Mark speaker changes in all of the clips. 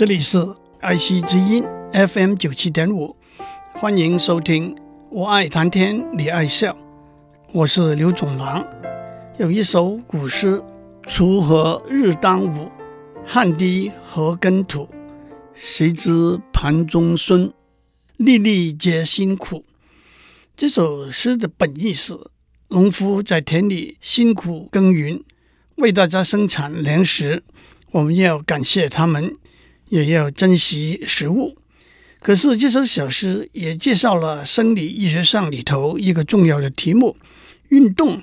Speaker 1: 这里是爱惜之音 FM 九七点五，欢迎收听。我爱谈天，你爱笑，我是刘总郎。有一首古诗：“锄禾日当午，汗滴禾耕土。谁知盘中飧，粒粒皆辛苦。”这首诗的本意是：农夫在田里辛苦耕耘，为大家生产粮食，我们要感谢他们。也要珍惜食物。可是这首小诗也介绍了生理医学上里头一个重要的题目：运动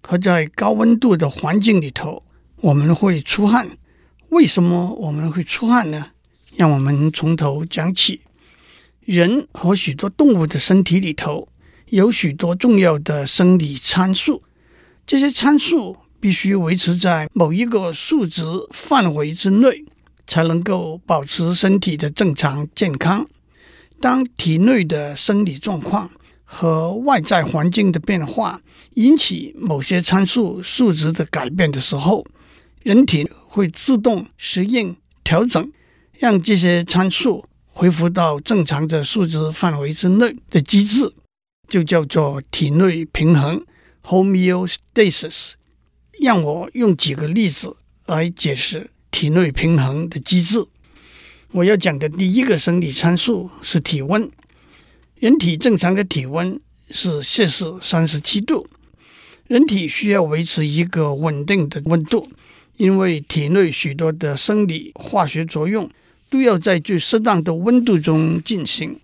Speaker 1: 和在高温度的环境里头，我们会出汗。为什么我们会出汗呢？让我们从头讲起。人和许多动物的身体里头有许多重要的生理参数，这些参数必须维持在某一个数值范围之内。才能够保持身体的正常健康。当体内的生理状况和外在环境的变化引起某些参数数值的改变的时候，人体会自动适应调整，让这些参数恢复到正常的数值范围之内的机制，就叫做体内平衡 （homeostasis）。让我用几个例子来解释。体内平衡的机制，我要讲的第一个生理参数是体温。人体正常的体温是摄氏三十七度，人体需要维持一个稳定的温度，因为体内许多的生理化学作用都要在最适当的温度中进行。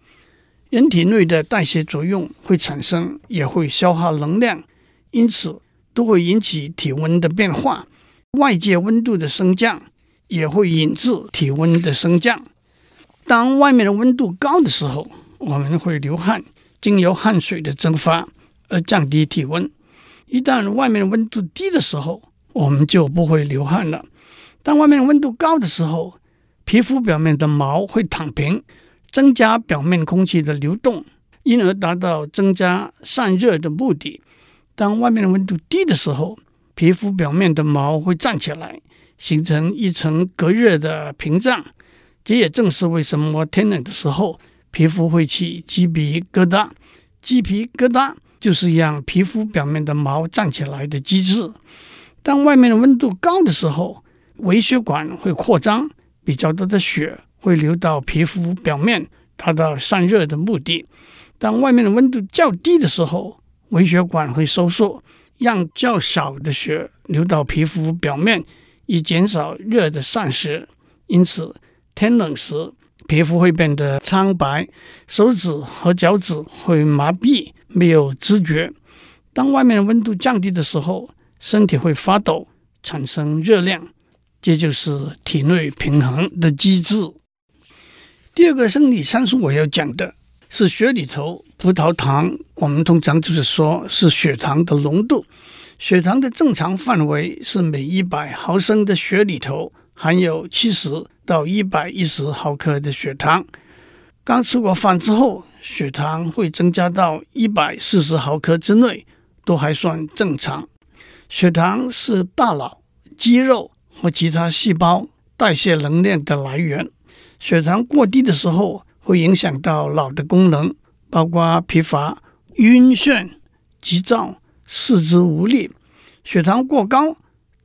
Speaker 1: 人体内的代谢作用会产生，也会消耗能量，因此都会引起体温的变化。外界温度的升降。也会引致体温的升降。当外面的温度高的时候，我们会流汗，经由汗水的蒸发而降低体温。一旦外面的温度低的时候，我们就不会流汗了。当外面温度高的时候，皮肤表面的毛会躺平，增加表面空气的流动，因而达到增加散热的目的。当外面的温度低的时候，皮肤表面的毛会站起来。形成一层隔热的屏障，这也正是为什么天冷的时候皮肤会起鸡皮疙瘩。鸡皮疙瘩就是让皮肤表面的毛站起来的机制。当外面的温度高的时候，微血管会扩张，比较多的血会流到皮肤表面，达到散热的目的。当外面的温度较低的时候，微血管会收缩，让较少的血流到皮肤表面。以减少热的散失，因此天冷时皮肤会变得苍白，手指和脚趾会麻痹，没有知觉。当外面温度降低的时候，身体会发抖，产生热量，这就是体内平衡的机制。第二个生理参数我要讲的是血里头葡萄糖，我们通常就是说是血糖的浓度。血糖的正常范围是每一百毫升的血里头含有七十到一百一十毫克的血糖。刚吃过饭之后，血糖会增加到一百四十毫克之内，都还算正常。血糖是大脑、肌肉和其他细胞代谢能量的来源。血糖过低的时候，会影响到脑的功能，包括疲乏、晕眩、急躁。四肢无力，血糖过高，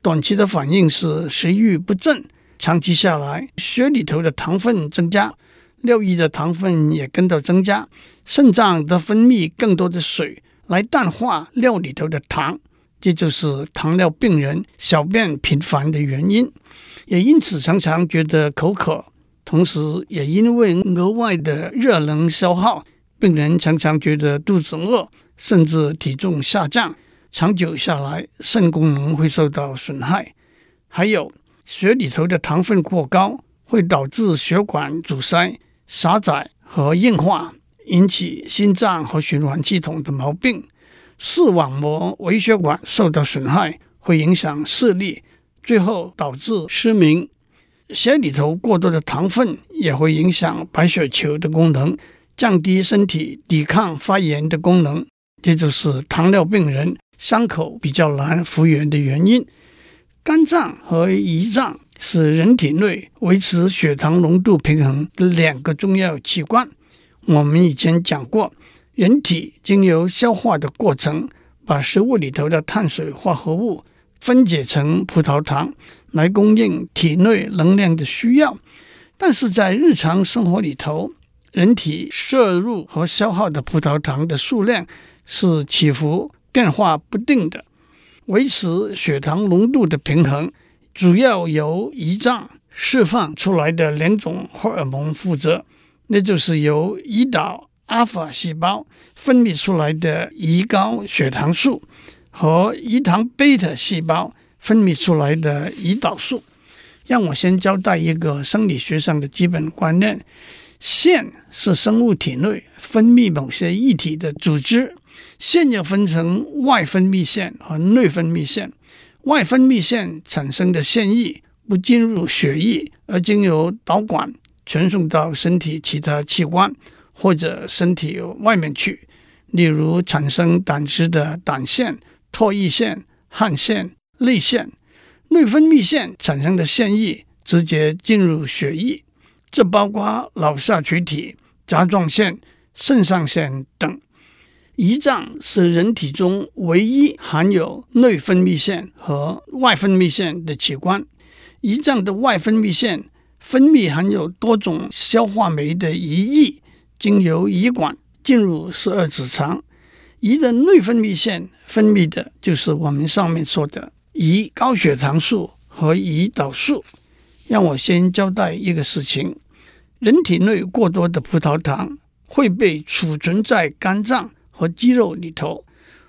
Speaker 1: 短期的反应是食欲不振，长期下来，血里头的糖分增加，尿液的糖分也跟着增加，肾脏的分泌更多的水来淡化尿里头的糖，这就是糖尿病人小便频繁的原因，也因此常常觉得口渴，同时也因为额外的热能消耗，病人常常觉得肚子饿。甚至体重下降，长久下来，肾功能会受到损害。还有血里头的糖分过高，会导致血管阻塞、狭窄和硬化，引起心脏和循环系统的毛病。视网膜微血管受到损害，会影响视力，最后导致失明。血里头过多的糖分也会影响白血球的功能，降低身体抵抗发炎的功能。这就是糖尿病人伤口比较难复原的原因。肝脏和胰脏是人体内维持血糖浓度平衡的两个重要器官。我们以前讲过，人体经由消化的过程，把食物里头的碳水化合物分解成葡萄糖，来供应体内能量的需要。但是在日常生活里头，人体摄入和消耗的葡萄糖的数量是起伏变化不定的。维持血糖浓度的平衡，主要由胰脏释放出来的两种荷尔蒙负责，那就是由胰岛阿尔法细胞分泌出来的胰高血糖素和胰糖贝塔细胞分泌出来的胰岛素。让我先交代一个生理学上的基本观念：腺是生物体内分泌某些液体的组织。腺又分成外分泌腺和内分泌腺。外分泌腺产生的腺液不进入血液，而经由导管传送到身体其他器官或者身体外面去，例如产生胆汁的胆腺、唾液腺、汗腺、泪腺。内分泌腺产生的腺液直接进入血液，这包括脑下垂体、甲状腺、肾上腺等。胰脏是人体中唯一含有内分泌腺和外分泌腺的器官。胰脏的外分泌腺分泌含有多种消化酶的胰液，经由胰管进入十二指肠。胰的内分泌腺分泌的就是我们上面说的胰高血糖素和胰岛素。让我先交代一个事情：人体内过多的葡萄糖会被储存在肝脏。和肌肉里头，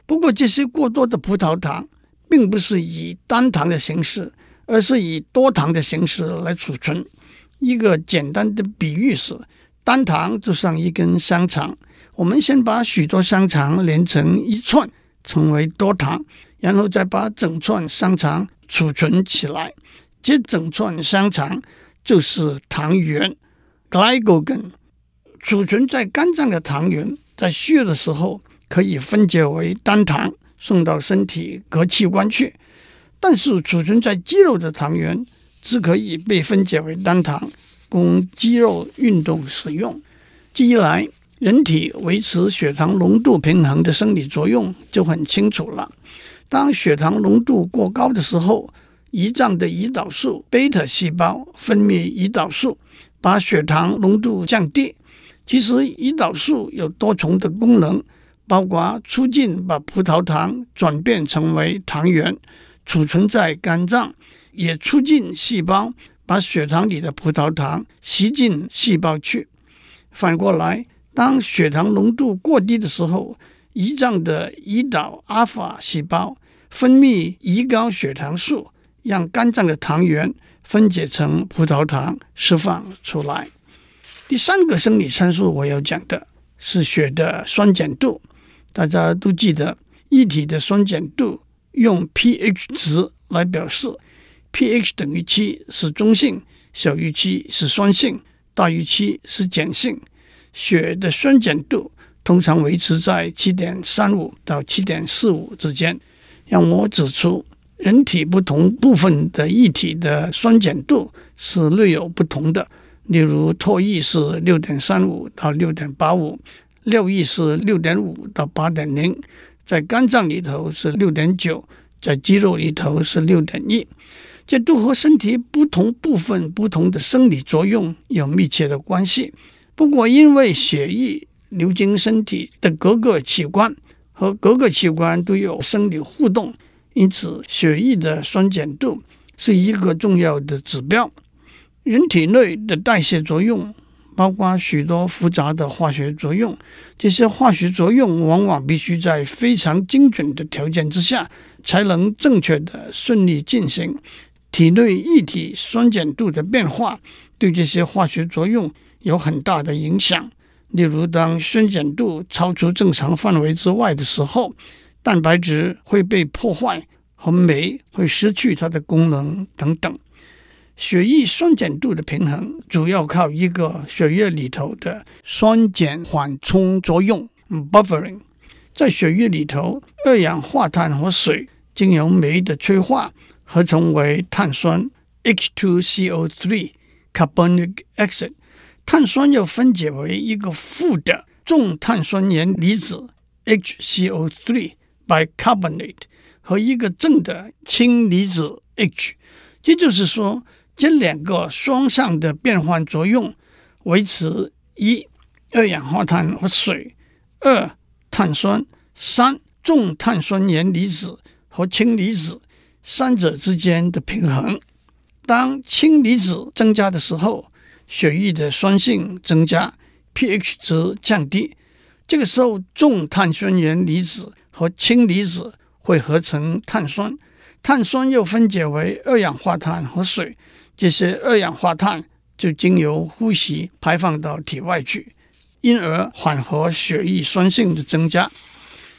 Speaker 1: 不过这些过多的葡萄糖并不是以单糖的形式，而是以多糖的形式来储存。一个简单的比喻是，单糖就像一根香肠，我们先把许多香肠连成一串，成为多糖，然后再把整串香肠储存起来，这整串香肠就是糖原 （glycogen）。储存在肝脏的糖原。在需要的时候，可以分解为单糖，送到身体各器官去；但是储存在肌肉的糖原，只可以被分解为单糖，供肌肉运动使用。这一来，人体维持血糖浓度平衡的生理作用就很清楚了。当血糖浓度过高的时候，胰脏的胰岛素贝塔细胞分泌胰岛素，把血糖浓度降低。其实，胰岛素有多重的功能，包括促进把葡萄糖转变成为糖原，储存在肝脏，也促进细胞把血糖里的葡萄糖吸进细胞去。反过来，当血糖浓度过低的时候，胰脏的胰岛阿尔法细胞分泌胰高血糖素，让肝脏的糖原分解成葡萄糖，释放出来。第三个生理参数我要讲的是血的酸碱度，大家都记得液体的酸碱度用 pH 值来表示，pH 等于七是中性，小于七是酸性，大于七是碱性。血的酸碱度通常维持在七点三五到七点四五之间。让我指出，人体不同部分的液体的酸碱度是略有不同的。例如，唾液是六点三五到六点八五，尿液是六点五到八点零，在肝脏里头是六点九，在肌肉里头是六点一，这都和身体不同部分不同的生理作用有密切的关系。不过，因为血液流经身体的各个器官和各个器官都有生理互动，因此血液的酸碱度是一个重要的指标。人体内的代谢作用包括许多复杂的化学作用，这些化学作用往往必须在非常精准的条件之下才能正确的顺利进行。体内液体酸碱度的变化对这些化学作用有很大的影响。例如，当酸碱度超出正常范围之外的时候，蛋白质会被破坏，和酶会失去它的功能等等。血液酸碱度的平衡主要靠一个血液里头的酸碱缓冲作用 （buffering）。在血液里头，二氧化碳和水经由酶的催化合成为碳酸 H2CO3 carbonic acid，碳酸又分解为一个负的重碳酸盐离子 HCO3 bicarbonate 和一个正的氢离子 H。也就是说，这两个双向的变换作用维持一二氧化碳和水，二碳酸，三重碳酸盐离子和氢离子三者之间的平衡。当氢离子增加的时候，血液的酸性增加，pH 值降低。这个时候，重碳酸盐离子和氢离子会合成碳酸。碳酸又分解为二氧化碳和水，这些二氧化碳就经由呼吸排放到体外去，因而缓和血液酸性的增加。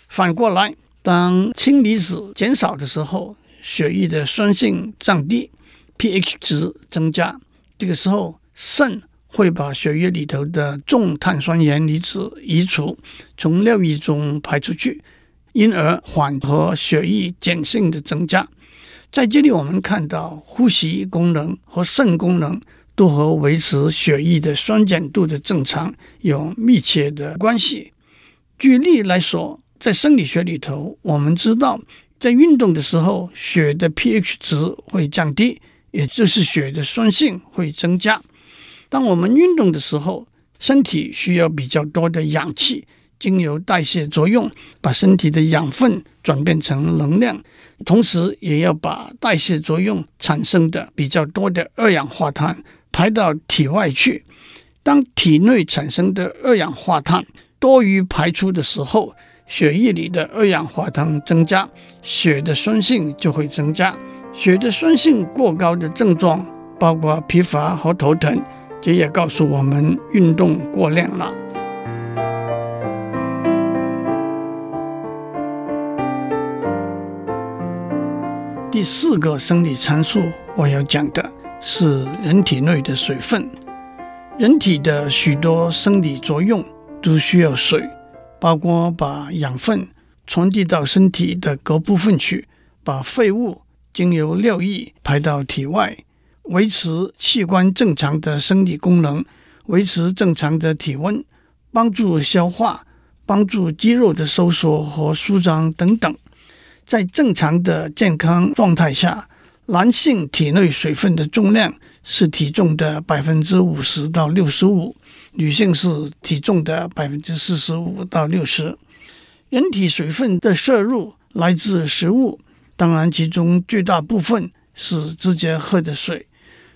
Speaker 1: 反过来，当氢离子减少的时候，血液的酸性降低，pH 值增加。这个时候，肾会把血液里头的重碳酸盐离子移除，从尿液中排出去。因而缓和血液碱性的增加，在这里我们看到呼吸功能和肾功能都和维持血液的酸碱度的正常有密切的关系。举例来说，在生理学里头，我们知道在运动的时候，血的 pH 值会降低，也就是血的酸性会增加。当我们运动的时候，身体需要比较多的氧气。经由代谢作用，把身体的养分转变成能量，同时也要把代谢作用产生的比较多的二氧化碳排到体外去。当体内产生的二氧化碳多于排出的时候，血液里的二氧化碳增加，血的酸性就会增加。血的酸性过高的症状包括疲乏和头疼，这也告诉我们运动过量了。第四个生理参数我要讲的是人体内的水分。人体的许多生理作用都需要水，包括把养分传递到身体的各部分去，把废物经由尿液排到体外，维持器官正常的生理功能，维持正常的体温，帮助消化，帮助肌肉的收缩和舒张等等。在正常的健康状态下，男性体内水分的重量是体重的百分之五十到六十五，女性是体重的百分之四十五到六十。人体水分的摄入来自食物，当然其中最大部分是直接喝的水。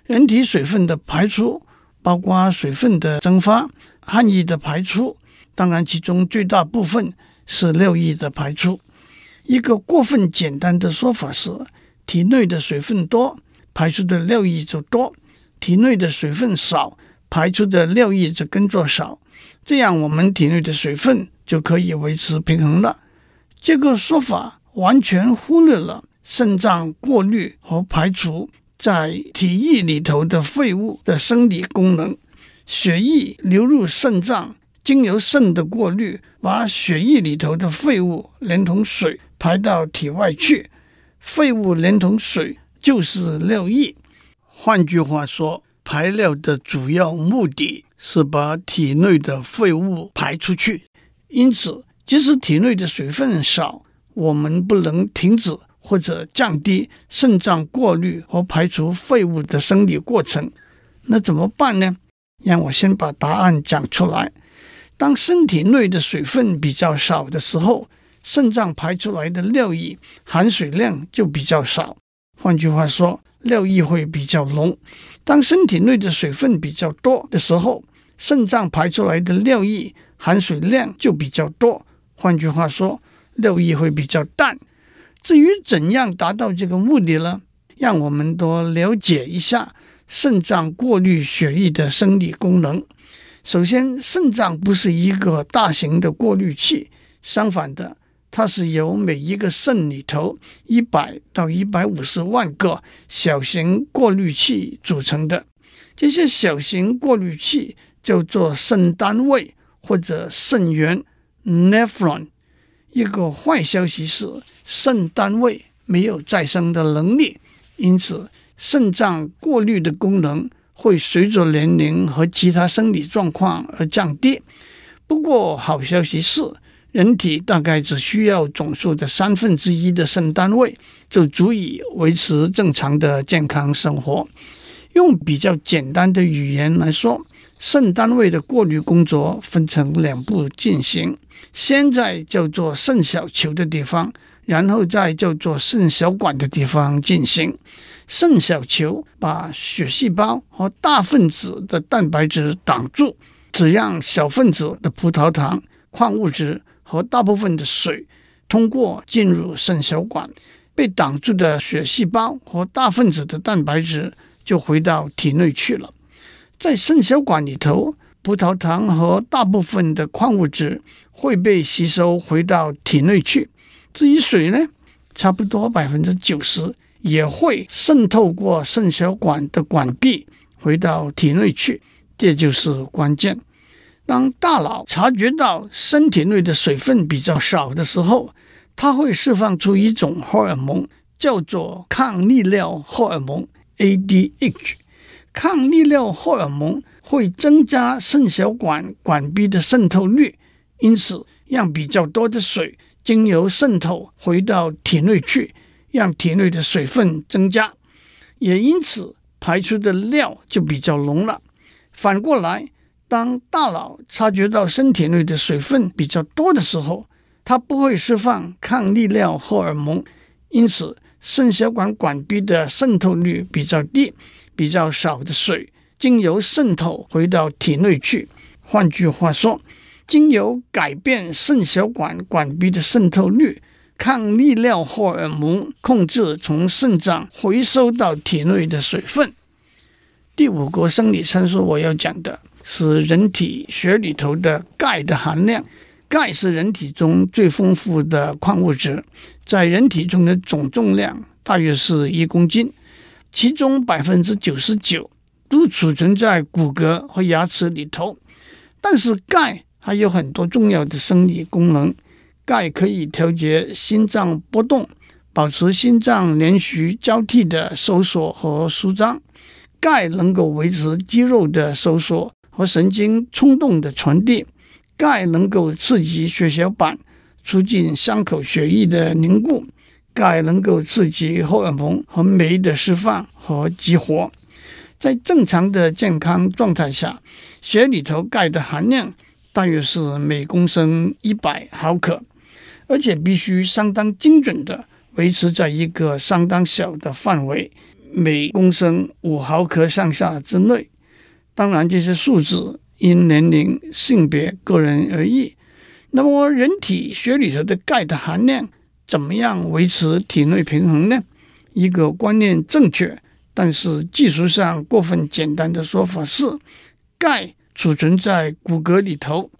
Speaker 1: 人体水分的排出包括水分的蒸发、汗液的排出，当然其中最大部分是尿液的排出。一个过分简单的说法是，体内的水分多，排出的尿液就多；体内的水分少，排出的尿液就跟着少。这样，我们体内的水分就可以维持平衡了。这个说法完全忽略了肾脏过滤和排除在体液里头的废物的生理功能。血液流入肾脏，经由肾的过滤，把血液里头的废物连同水。排到体外去，废物连同水就是尿液。换句话说，排尿的主要目的是把体内的废物排出去。因此，即使体内的水分少，我们不能停止或者降低肾脏过滤和排除废物的生理过程。那怎么办呢？让我先把答案讲出来。当身体内的水分比较少的时候，肾脏排出来的尿液含水量就比较少，换句话说，尿液会比较浓。当身体内的水分比较多的时候，肾脏排出来的尿液含水量就比较多，换句话说，尿液会比较淡。至于怎样达到这个目的呢？让我们多了解一下肾脏过滤血液的生理功能。首先，肾脏不是一个大型的过滤器，相反的。它是由每一个肾里头一百到一百五十万个小型过滤器组成的。这些小型过滤器叫做肾单位或者肾源 （nephron）。一个坏消息是，肾单位没有再生的能力，因此肾脏过滤的功能会随着年龄和其他生理状况而降低。不过，好消息是，人体大概只需要总数的三分之一的肾单位，就足以维持正常的健康生活。用比较简单的语言来说，肾单位的过滤工作分成两步进行，先在叫做肾小球的地方，然后再叫做肾小管的地方进行。肾小球把血细胞和大分子的蛋白质挡住。只让小分子的葡萄糖、矿物质和大部分的水通过进入肾小管，被挡住的血细胞和大分子的蛋白质就回到体内去了。在肾小管里头，葡萄糖和大部分的矿物质会被吸收回到体内去。至于水呢，差不多百分之九十也会渗透过肾小管的管壁回到体内去。这就是关键。当大脑察觉到身体内的水分比较少的时候，它会释放出一种荷尔蒙，叫做抗利尿荷尔蒙 （ADH）。抗利尿荷尔蒙会增加肾小管管壁的渗透率，因此让比较多的水经由渗透回到体内去，让体内的水分增加，也因此排出的尿就比较浓了。反过来，当大脑察觉到身体内的水分比较多的时候，它不会释放抗利尿荷尔蒙，因此肾小管管壁的渗透率比较低，比较少的水经由渗透回到体内去。换句话说，经由改变肾小管管壁的渗透率，抗利尿荷尔蒙控制从肾脏回收到体内的水分。第五个生理参数我要讲的是人体血里头的钙的含量。钙是人体中最丰富的矿物质，在人体中的总重量大约是一公斤，其中百分之九十九都储存在骨骼和牙齿里头。但是钙还有很多重要的生理功能，钙可以调节心脏波动，保持心脏连续交替的收缩和舒张。钙能够维持肌肉的收缩和神经冲动的传递，钙能够刺激血小板，促进伤口血液的凝固，钙能够刺激荷尔蒙和酶的释放和激活。在正常的健康状态下，血里头钙的含量大约是每公升一百毫克，而且必须相当精准的维持在一个相当小的范围。每公升五毫克上下之内，当然这些数字因年龄、性别、个人而异。那么，人体血里头的钙的含量怎么样维持体内平衡呢？一个观念正确，但是技术上过分简单的说法是：钙储存在骨骼里头，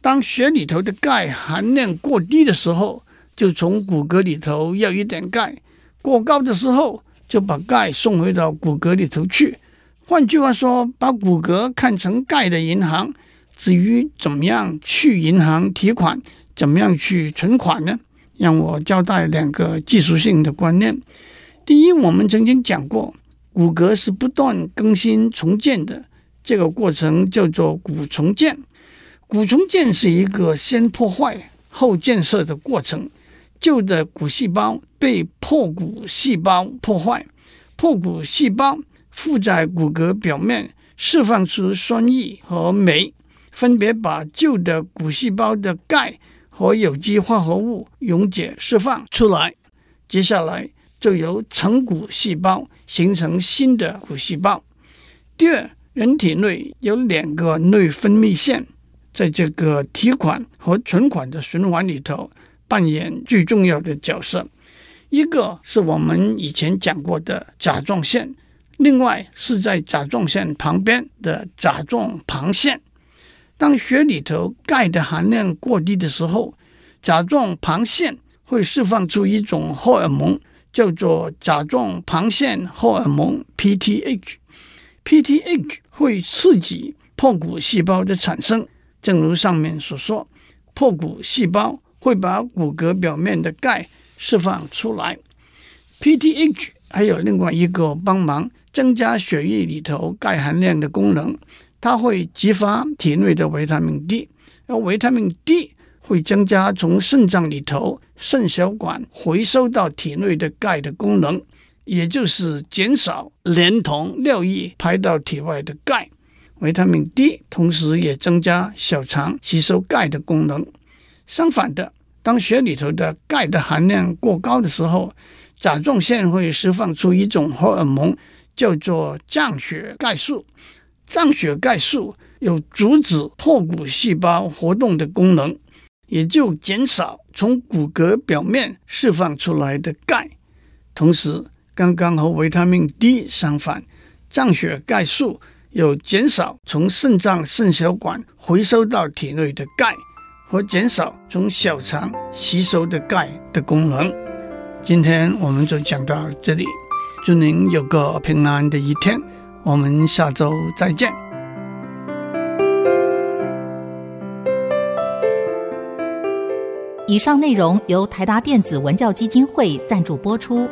Speaker 1: 当血里头的钙含量过低的时候，就从骨骼里头要一点钙；过高的时候，就把钙送回到骨骼里头去。换句话说，把骨骼看成钙的银行。至于怎么样去银行提款，怎么样去存款呢？让我交代两个技术性的观念。第一，我们曾经讲过，骨骼是不断更新重建的，这个过程叫做骨重建。骨重建是一个先破坏后建设的过程。旧的骨细胞被破骨细胞破坏，破骨细胞附在骨骼表面，释放出酸液和酶，分别把旧的骨细胞的钙和有机化合物溶解释放出来。接下来就由成骨细胞形成新的骨细胞。第二，人体内有两个内分泌腺，在这个提款和存款的循环里头。扮演最重要的角色，一个是我们以前讲过的甲状腺，另外是在甲状腺旁边的甲状旁腺。当血里头钙的含量过低的时候，甲状旁腺会释放出一种荷尔蒙，叫做甲状旁腺荷尔蒙 （PTH）。PTH 会刺激破骨细胞的产生，正如上面所说，破骨细胞。会把骨骼表面的钙释放出来。PTH 还有另外一个帮忙增加血液里头钙含量的功能，它会激发体内的维他命 D，而维他命 D 会增加从肾脏里头肾小管回收到体内的钙的功能，也就是减少连同尿液排到体外的钙。维他命 D 同时也增加小肠吸收钙的功能。相反的，当血里头的钙的含量过高的时候，甲状腺会释放出一种荷尔蒙，叫做降血钙素。降血钙素有阻止破骨细胞活动的功能，也就减少从骨骼表面释放出来的钙。同时，刚刚和维他命 D 相反，降血钙素有减少从肾脏肾小管回收到体内的钙。和减少从小肠吸收的钙的功能。今天我们就讲到这里，祝您有个平安的一天。我们下周再见。
Speaker 2: 以上内容由台达电子文教基金会赞助播出。